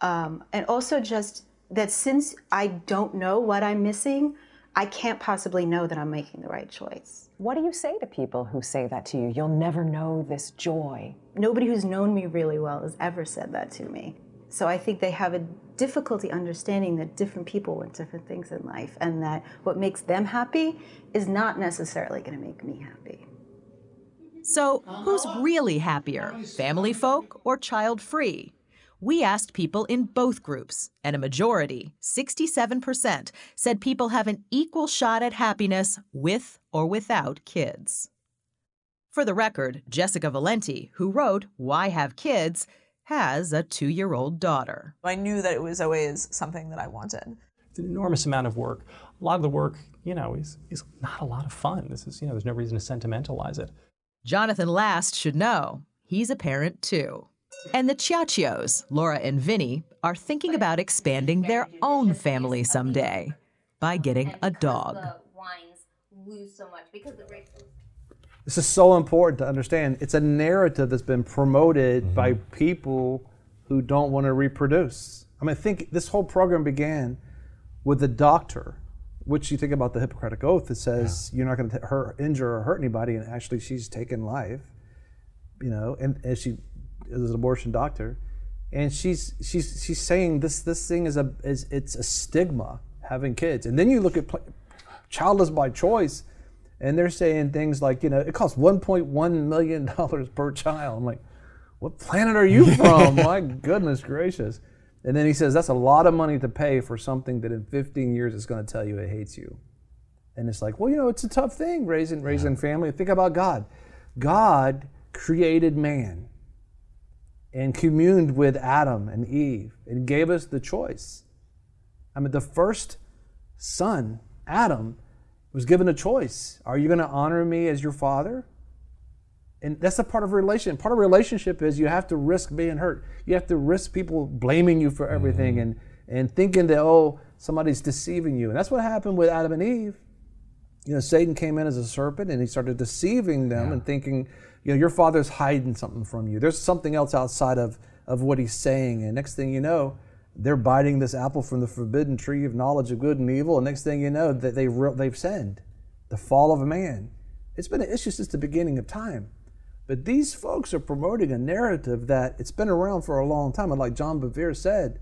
Um, and also just that since I don't know what I'm missing, I can't possibly know that I'm making the right choice. What do you say to people who say that to you? You'll never know this joy. Nobody who's known me really well has ever said that to me. So I think they have a difficulty understanding that different people want different things in life and that what makes them happy is not necessarily going to make me happy. So, who's really happier, family folk or child free? We asked people in both groups, and a majority, 67%, said people have an equal shot at happiness with or without kids. For the record, Jessica Valenti, who wrote Why Have Kids, has a two year old daughter. I knew that it was always something that I wanted. It's an enormous amount of work. A lot of the work, you know, is, is not a lot of fun. This is, you know, there's no reason to sentimentalize it. Jonathan Last should know. He's a parent too. And the Ciaccios, Laura and Vinny, are thinking about expanding their own family someday by getting a dog. This is so important to understand. It's a narrative that's been promoted mm-hmm. by people who don't want to reproduce. I mean, think this whole program began with the doctor, which you think about the Hippocratic Oath that says yeah. you're not going to hurt, injure or hurt anybody, and actually she's taken life. you know, and, and she is an abortion doctor, and she's she's she's saying this this thing is a is it's a stigma having kids, and then you look at pl- childless by choice, and they're saying things like you know it costs 1.1 million dollars per child. I'm like, what planet are you from? My goodness gracious! And then he says that's a lot of money to pay for something that in 15 years is going to tell you it hates you. And it's like, well, you know, it's a tough thing raising raising family. Think about God. God created man and communed with Adam and Eve and gave us the choice. I mean, the first son, Adam, was given a choice. Are you going to honor me as your father? And that's a part of a relationship. Part of a relationship is you have to risk being hurt. You have to risk people blaming you for everything mm-hmm. and, and thinking that, oh, somebody's deceiving you. And that's what happened with Adam and Eve. You know, Satan came in as a serpent and he started deceiving them and thinking, you know, your father's hiding something from you. There's something else outside of, of what he's saying. And next thing you know, they're biting this apple from the forbidden tree of knowledge of good and evil. And next thing you know, that they've, re- they've sinned. The fall of a man. It's been an issue since the beginning of time. But these folks are promoting a narrative that it's been around for a long time. And like John Bevere said,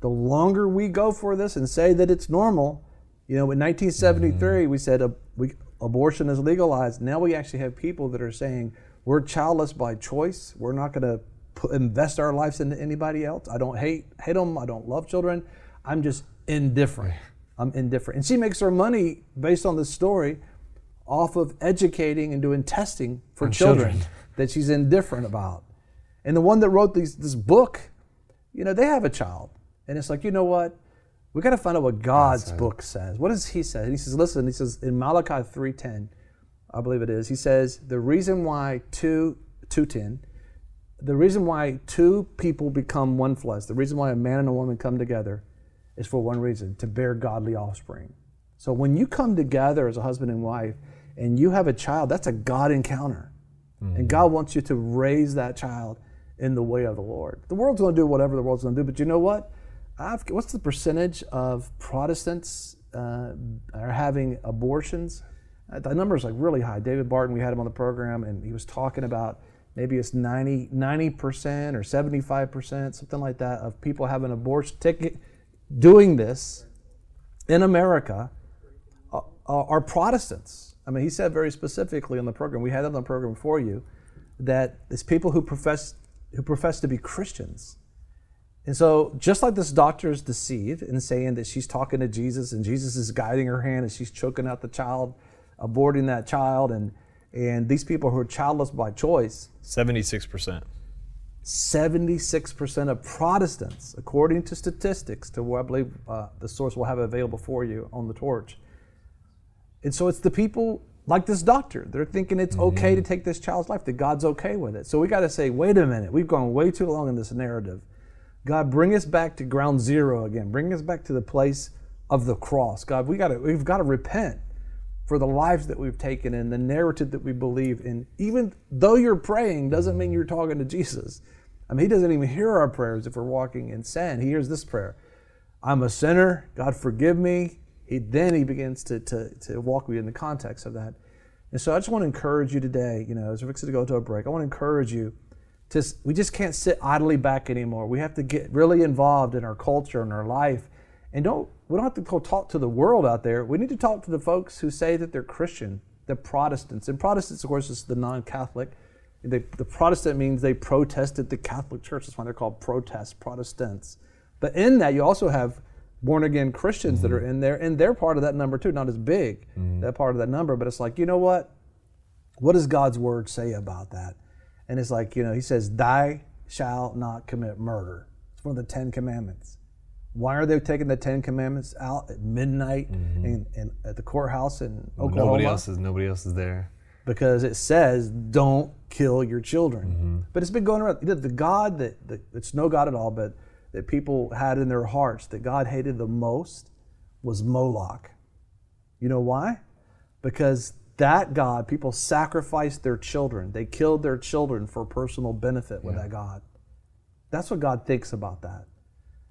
the longer we go for this and say that it's normal, you know, in 1973, we said uh, we, abortion is legalized. Now we actually have people that are saying we're childless by choice. We're not going to invest our lives into anybody else. I don't hate hate them. I don't love children. I'm just indifferent. I'm indifferent. And she makes her money based on this story off of educating and doing testing for children, children. that she's indifferent about. And the one that wrote these, this book, you know, they have a child. And it's like, you know what? We got to find out what God's book says. What does he say? And He says, listen, he says in Malachi 3.10, I believe it is, he says, the reason why two, 2.10, the reason why two people become one flesh, the reason why a man and a woman come together is for one reason, to bear godly offspring. So when you come together as a husband and wife and you have a child, that's a God encounter. And God wants you to raise that child in the way of the Lord. The world's going to do whatever the world's going to do, but you know what? I've, what's the percentage of Protestants uh, are having abortions? Uh, the number is like really high. David Barton, we had him on the program, and he was talking about maybe it's 90, 90% or 75%, something like that, of people having abortion, taking, doing this in America uh, are Protestants. I mean, he said very specifically on the program, we had on the program for you, that it's people who profess, who profess to be Christians. And so, just like this doctor is deceived in saying that she's talking to Jesus and Jesus is guiding her hand and she's choking out the child, aborting that child, and, and these people who are childless by choice, 76%. 76% of Protestants, according to statistics, to what I believe uh, the source will have available for you on the torch. And so it's the people like this doctor. They're thinking it's okay to take this child's life, that God's okay with it. So we got to say, wait a minute, we've gone way too long in this narrative. God, bring us back to ground zero again. Bring us back to the place of the cross. God, we got to we've got to repent for the lives that we've taken and the narrative that we believe in. Even though you're praying doesn't mean you're talking to Jesus. I mean, he doesn't even hear our prayers if we're walking in sin. He hears this prayer. I'm a sinner. God forgive me. He, then he begins to, to, to walk you in the context of that. And so I just want to encourage you today, you know, as we're fixing to go to a break, I want to encourage you to, we just can't sit idly back anymore. We have to get really involved in our culture and our life. And don't, we don't have to go talk to the world out there. We need to talk to the folks who say that they're Christian, the Protestants. And Protestants, of course, is the non Catholic. The, Protestant means they protested the Catholic Church. That's why they're called protest Protestants. But in that, you also have born again Christians that are mm-hmm. in there, and they're part of that number too. Not as big, mm-hmm. that part of that number, but it's like, you know what? What does God's word say about that? And it's like, you know, He says, "Thou shall not commit murder." It's one of the Ten Commandments. Why are they taking the Ten Commandments out at midnight mm-hmm. in, in, at the courthouse in Oklahoma? Nobody else is nobody else is there. because it says don't kill your children. Mm-hmm. But it's been going around. The the God that, that it's no God at all, but that people had in their hearts that God hated the most was Moloch. You know why? Because that God, people sacrificed their children. They killed their children for personal benefit with that God. That's what God thinks about that.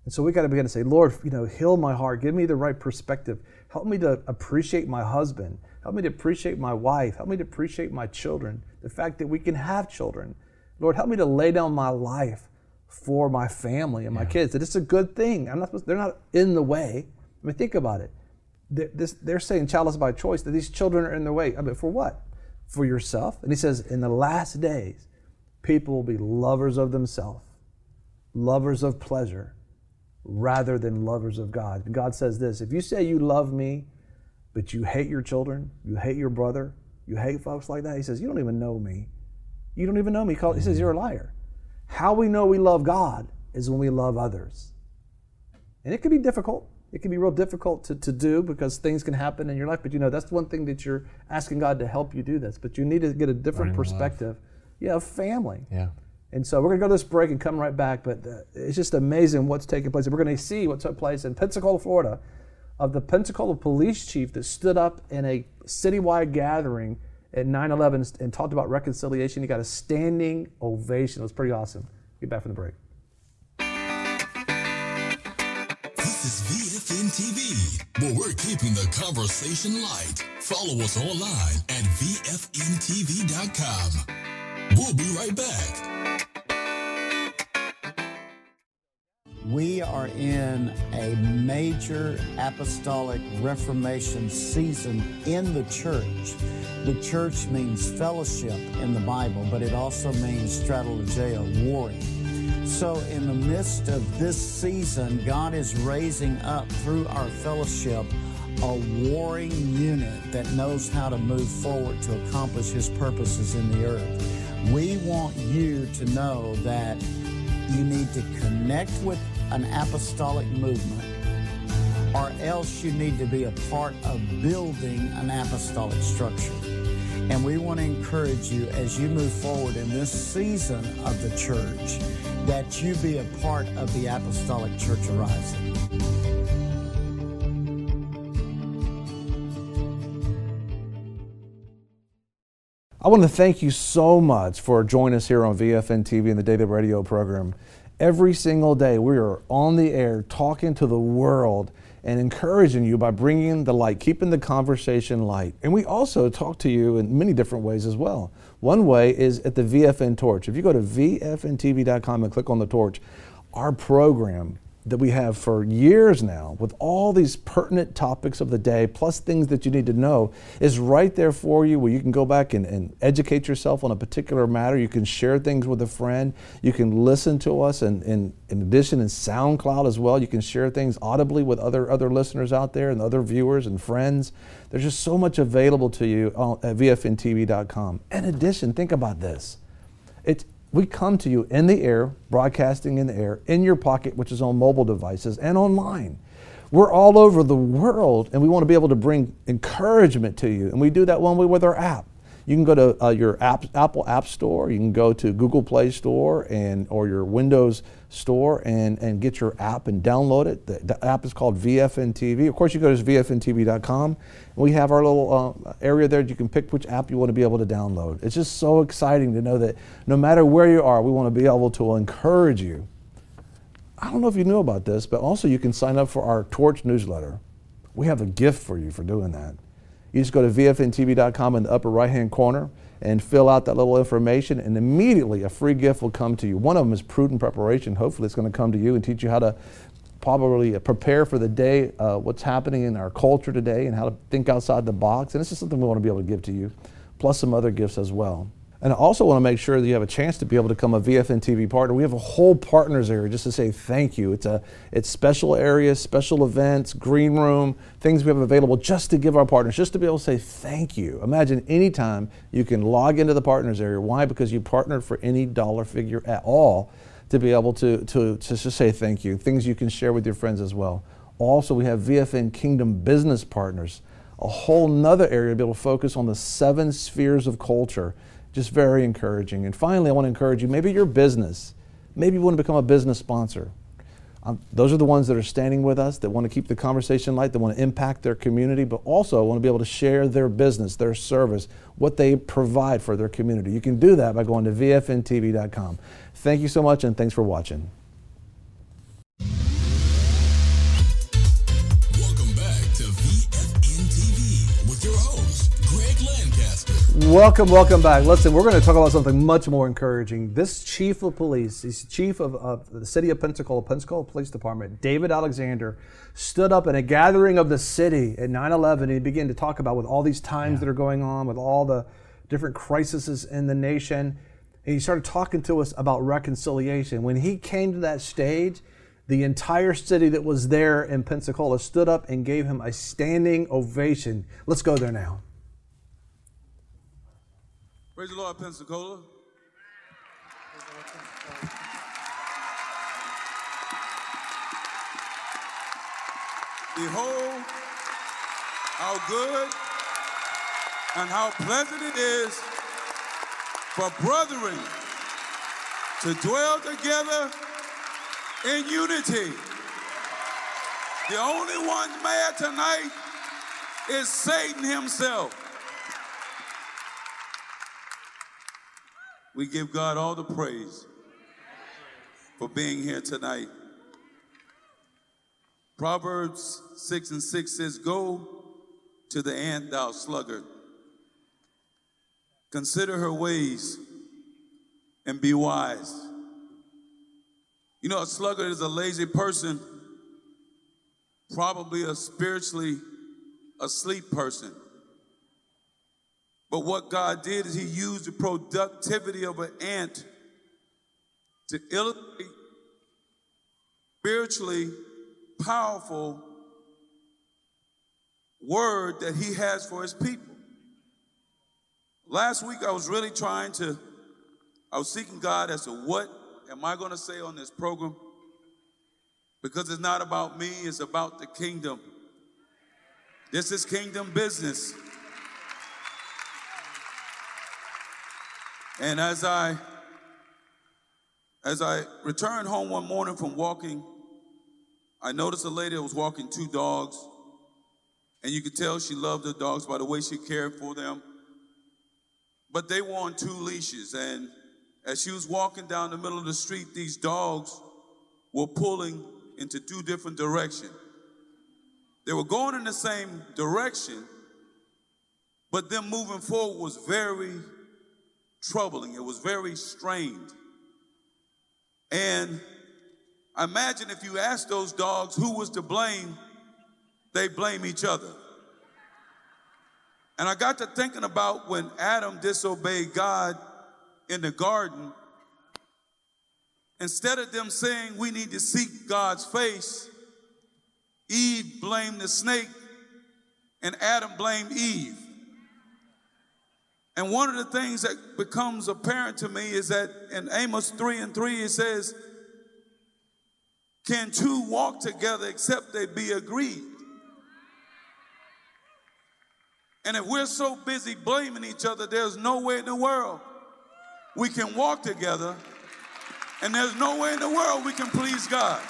And so we got to begin to say, Lord, you know, heal my heart. Give me the right perspective. Help me to appreciate my husband. Help me to appreciate my wife. Help me to appreciate my children. The fact that we can have children. Lord, help me to lay down my life for my family and my kids. That it's a good thing. I'm not supposed, they're not in the way. I mean, think about it. They're, this, they're saying childless by choice, that these children are in the way. I mean, for what? For yourself. And he says, in the last days, people will be lovers of themselves, lovers of pleasure, rather than lovers of God. God says this if you say you love me, but you hate your children, you hate your brother, you hate folks like that, he says, you don't even know me. You don't even know me. He says, mm-hmm. you're a liar. How we know we love God is when we love others. And it can be difficult. It can be real difficult to, to do because things can happen in your life. But you know, that's one thing that you're asking God to help you do this. But you need to get a different Learning to love. perspective. Yeah, of family. Yeah. And so we're going to go to this break and come right back. But uh, it's just amazing what's taking place. We're going to see what took place in Pensacola, Florida, of the Pensacola police chief that stood up in a citywide gathering at 9 11 and talked about reconciliation. He got a standing ovation. It was pretty awesome. Get back from the break. This is VFN TV, where we're keeping the conversation light. Follow us online at VFNTV.com. We'll be right back. We are in a major apostolic reformation season in the church. The church means fellowship in the Bible, but it also means strategia, warring. So, in the midst of this season, God is raising up through our fellowship a warring unit that knows how to move forward to accomplish His purposes in the earth. We want you to know that you need to connect with an apostolic movement, or else you need to be a part of building an apostolic structure. And we want to encourage you as you move forward in this season of the church that you be a part of the apostolic church arising. I want to thank you so much for joining us here on VFN TV and the Daily Radio program. Every single day, we are on the air talking to the world and encouraging you by bringing the light, keeping the conversation light. And we also talk to you in many different ways as well. One way is at the VFN Torch. If you go to VFNTV.com and click on the torch, our program that we have for years now with all these pertinent topics of the day plus things that you need to know is right there for you where you can go back and, and educate yourself on a particular matter. You can share things with a friend. You can listen to us and, and in addition in soundcloud as well. You can share things audibly with other other listeners out there and other viewers and friends. There's just so much available to you at vfntv.com in addition think about this. It's we come to you in the air, broadcasting in the air, in your pocket, which is on mobile devices, and online. We're all over the world, and we want to be able to bring encouragement to you. And we do that one way with our app. You can go to uh, your app, Apple App Store. You can go to Google Play Store and or your Windows Store and, and get your app and download it. The, the app is called VFN TV. Of course, you go to VFNTV.com. We have our little uh, area there. That you can pick which app you want to be able to download. It's just so exciting to know that no matter where you are, we want to be able to encourage you. I don't know if you knew about this, but also you can sign up for our Torch newsletter. We have a gift for you for doing that. You just go to VFNTV.com in the upper right hand corner and fill out that little information, and immediately a free gift will come to you. One of them is prudent preparation. Hopefully, it's going to come to you and teach you how to probably prepare for the day, uh, what's happening in our culture today, and how to think outside the box. And this is something we want to be able to give to you, plus some other gifts as well. And I also want to make sure that you have a chance to be able to become a VFN TV partner. We have a whole partners area just to say thank you. It's a it's special areas, special events, green room, things we have available just to give our partners, just to be able to say thank you. Imagine anytime you can log into the partners area. Why? Because you partnered for any dollar figure at all to be able to, to, to just say thank you. Things you can share with your friends as well. Also, we have VFN Kingdom Business Partners, a whole nother area to be able to focus on the seven spheres of culture just very encouraging. And finally, I want to encourage you maybe your business, maybe you want to become a business sponsor. Um, those are the ones that are standing with us that want to keep the conversation light, that want to impact their community, but also want to be able to share their business, their service, what they provide for their community. You can do that by going to vfntv.com. Thank you so much, and thanks for watching. Welcome, welcome back. Listen, we're going to talk about something much more encouraging. This chief of police, he's chief of, of the city of Pensacola, Pensacola Police Department, David Alexander, stood up in a gathering of the city at 9 11 and he began to talk about with all these times that are going on, with all the different crises in the nation. And he started talking to us about reconciliation. When he came to that stage, the entire city that was there in Pensacola stood up and gave him a standing ovation. Let's go there now. Praise the Lord, Pensacola. Behold, how good and how pleasant it is for brethren to dwell together in unity. The only one mad tonight is Satan himself. We give God all the praise for being here tonight. Proverbs 6 and 6 says, Go to the ant, thou sluggard. Consider her ways and be wise. You know, a sluggard is a lazy person, probably a spiritually asleep person. But what God did is He used the productivity of an ant to illustrate spiritually powerful word that He has for His people. Last week, I was really trying to, I was seeking God as to what am I going to say on this program? Because it's not about me, it's about the kingdom. This is kingdom business. And as I as I returned home one morning from walking, I noticed a lady that was walking two dogs. And you could tell she loved her dogs by the way she cared for them. But they were on two leashes. And as she was walking down the middle of the street, these dogs were pulling into two different directions. They were going in the same direction, but them moving forward was very troubling. It was very strained. And I imagine if you ask those dogs who was to blame, they blame each other. And I got to thinking about when Adam disobeyed God in the garden. Instead of them saying we need to seek God's face, Eve blamed the snake and Adam blamed Eve. And one of the things that becomes apparent to me is that in Amos 3 and 3, it says, Can two walk together except they be agreed? And if we're so busy blaming each other, there's no way in the world we can walk together, and there's no way in the world we can please God.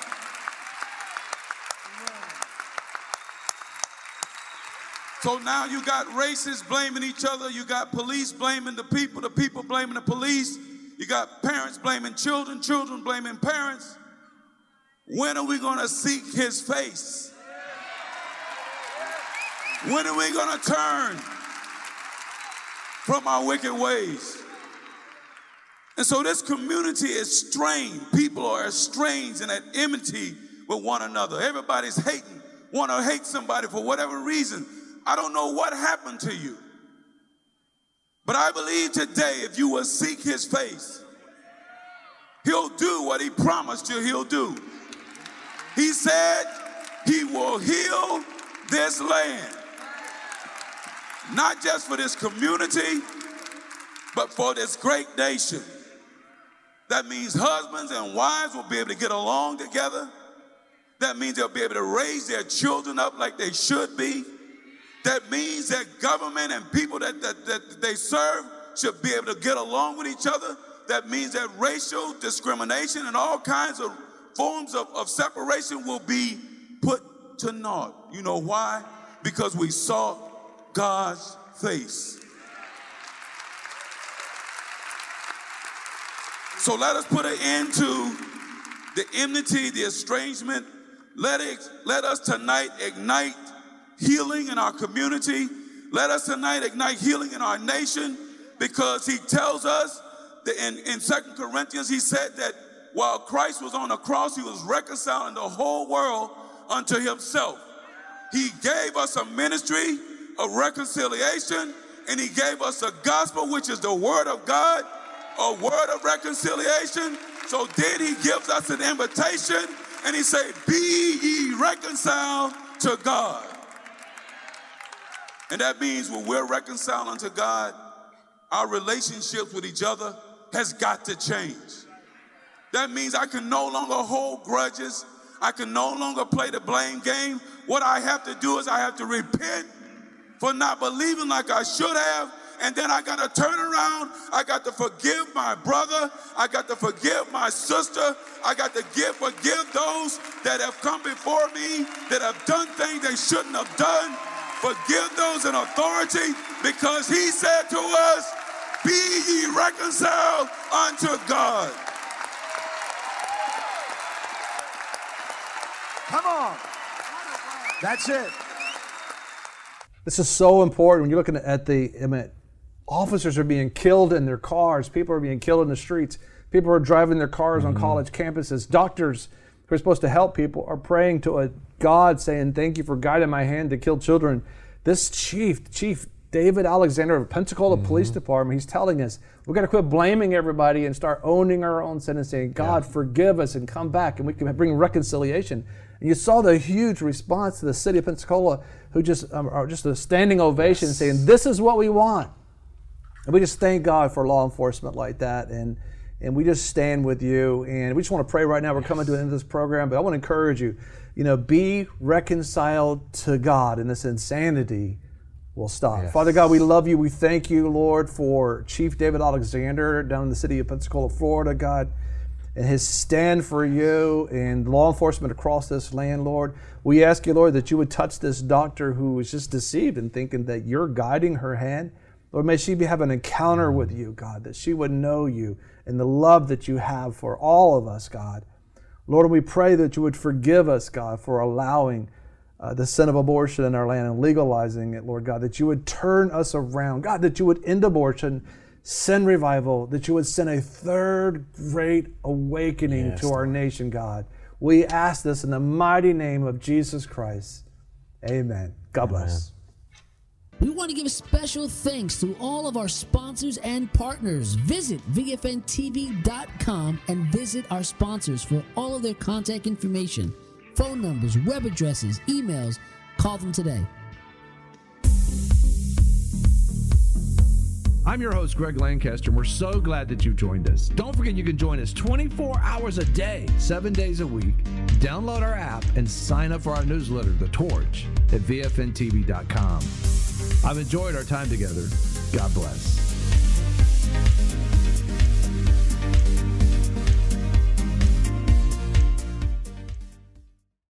So now you got racists blaming each other. You got police blaming the people, the people blaming the police. You got parents blaming children, children blaming parents. When are we going to seek his face? When are we going to turn from our wicked ways? And so this community is strained. People are estranged and at enmity with one another. Everybody's hating, want to hate somebody for whatever reason. I don't know what happened to you. But I believe today, if you will seek his face, he'll do what he promised you he'll do. He said he will heal this land. Not just for this community, but for this great nation. That means husbands and wives will be able to get along together. That means they'll be able to raise their children up like they should be. That means that government and people that, that, that they serve should be able to get along with each other. That means that racial discrimination and all kinds of forms of, of separation will be put to naught. You know why? Because we saw God's face. So let us put an end to the enmity, the estrangement. Let it let us tonight ignite healing in our community. Let us tonight ignite healing in our nation because he tells us that in, in 2 Corinthians, he said that while Christ was on the cross, he was reconciling the whole world unto himself. He gave us a ministry of reconciliation, and he gave us a gospel, which is the word of God, a word of reconciliation. So then he gives us an invitation, and he said, Be ye reconciled to God. And that means when we're reconciled unto God, our relationships with each other has got to change. That means I can no longer hold grudges. I can no longer play the blame game. What I have to do is I have to repent for not believing like I should have. And then I got to turn around. I got to forgive my brother. I got to forgive my sister. I got to give, forgive those that have come before me, that have done things they shouldn't have done. Forgive those in authority because he said to us, Be ye reconciled unto God. Come on. That's it. This is so important when you're looking at the, I mean, officers are being killed in their cars, people are being killed in the streets, people are driving their cars Mm-hmm. on college campuses, doctors who are supposed to help people are praying to a God saying, Thank you for guiding my hand to kill children. This chief, Chief David Alexander of Pensacola Police Mm-hmm. Department, he's telling us we've got to quit blaming everybody and start owning our own sin and saying, God, forgive us and come back and we can bring reconciliation. And you saw the huge response to the city of Pensacola, who just um, are just a standing ovation saying, This is what we want. And we just thank God for law enforcement like that. And and we just stand with you. And we just want to pray right now. We're coming to the end of this program, but I want to encourage you, you know, be reconciled to God, and this insanity will stop. Father God, we love you. We thank you, Lord, for Chief David Alexander down in the city of Pensacola, Florida, God, and his stand for you and law enforcement across this land, Lord. We ask you, Lord, that you would touch this doctor who is just deceived and thinking that you're guiding her hand. Lord, may she be, have an encounter with you, God, that she would know you and the love that you have for all of us, God. Lord, we pray that you would forgive us, God, for allowing uh, the sin of abortion in our land and legalizing it, Lord God, that you would turn us around. God, that you would end abortion, send revival, that you would send a third great awakening Yes, to our nation, God. We ask this in the mighty name of Jesus Christ. Amen. God bless. We want to give special thanks to all of our sponsors and partners. Visit VFNTV.com and visit our sponsors for all of their contact information, phone numbers, web addresses, emails. Call them today. I'm your host, Greg Lancaster, and we're so glad that you've joined us. Don't forget you can join us 24 hours a day, seven days a week. Download our app and sign up for our newsletter, The Torch, at VFNTV.com. I've enjoyed our time together. God bless.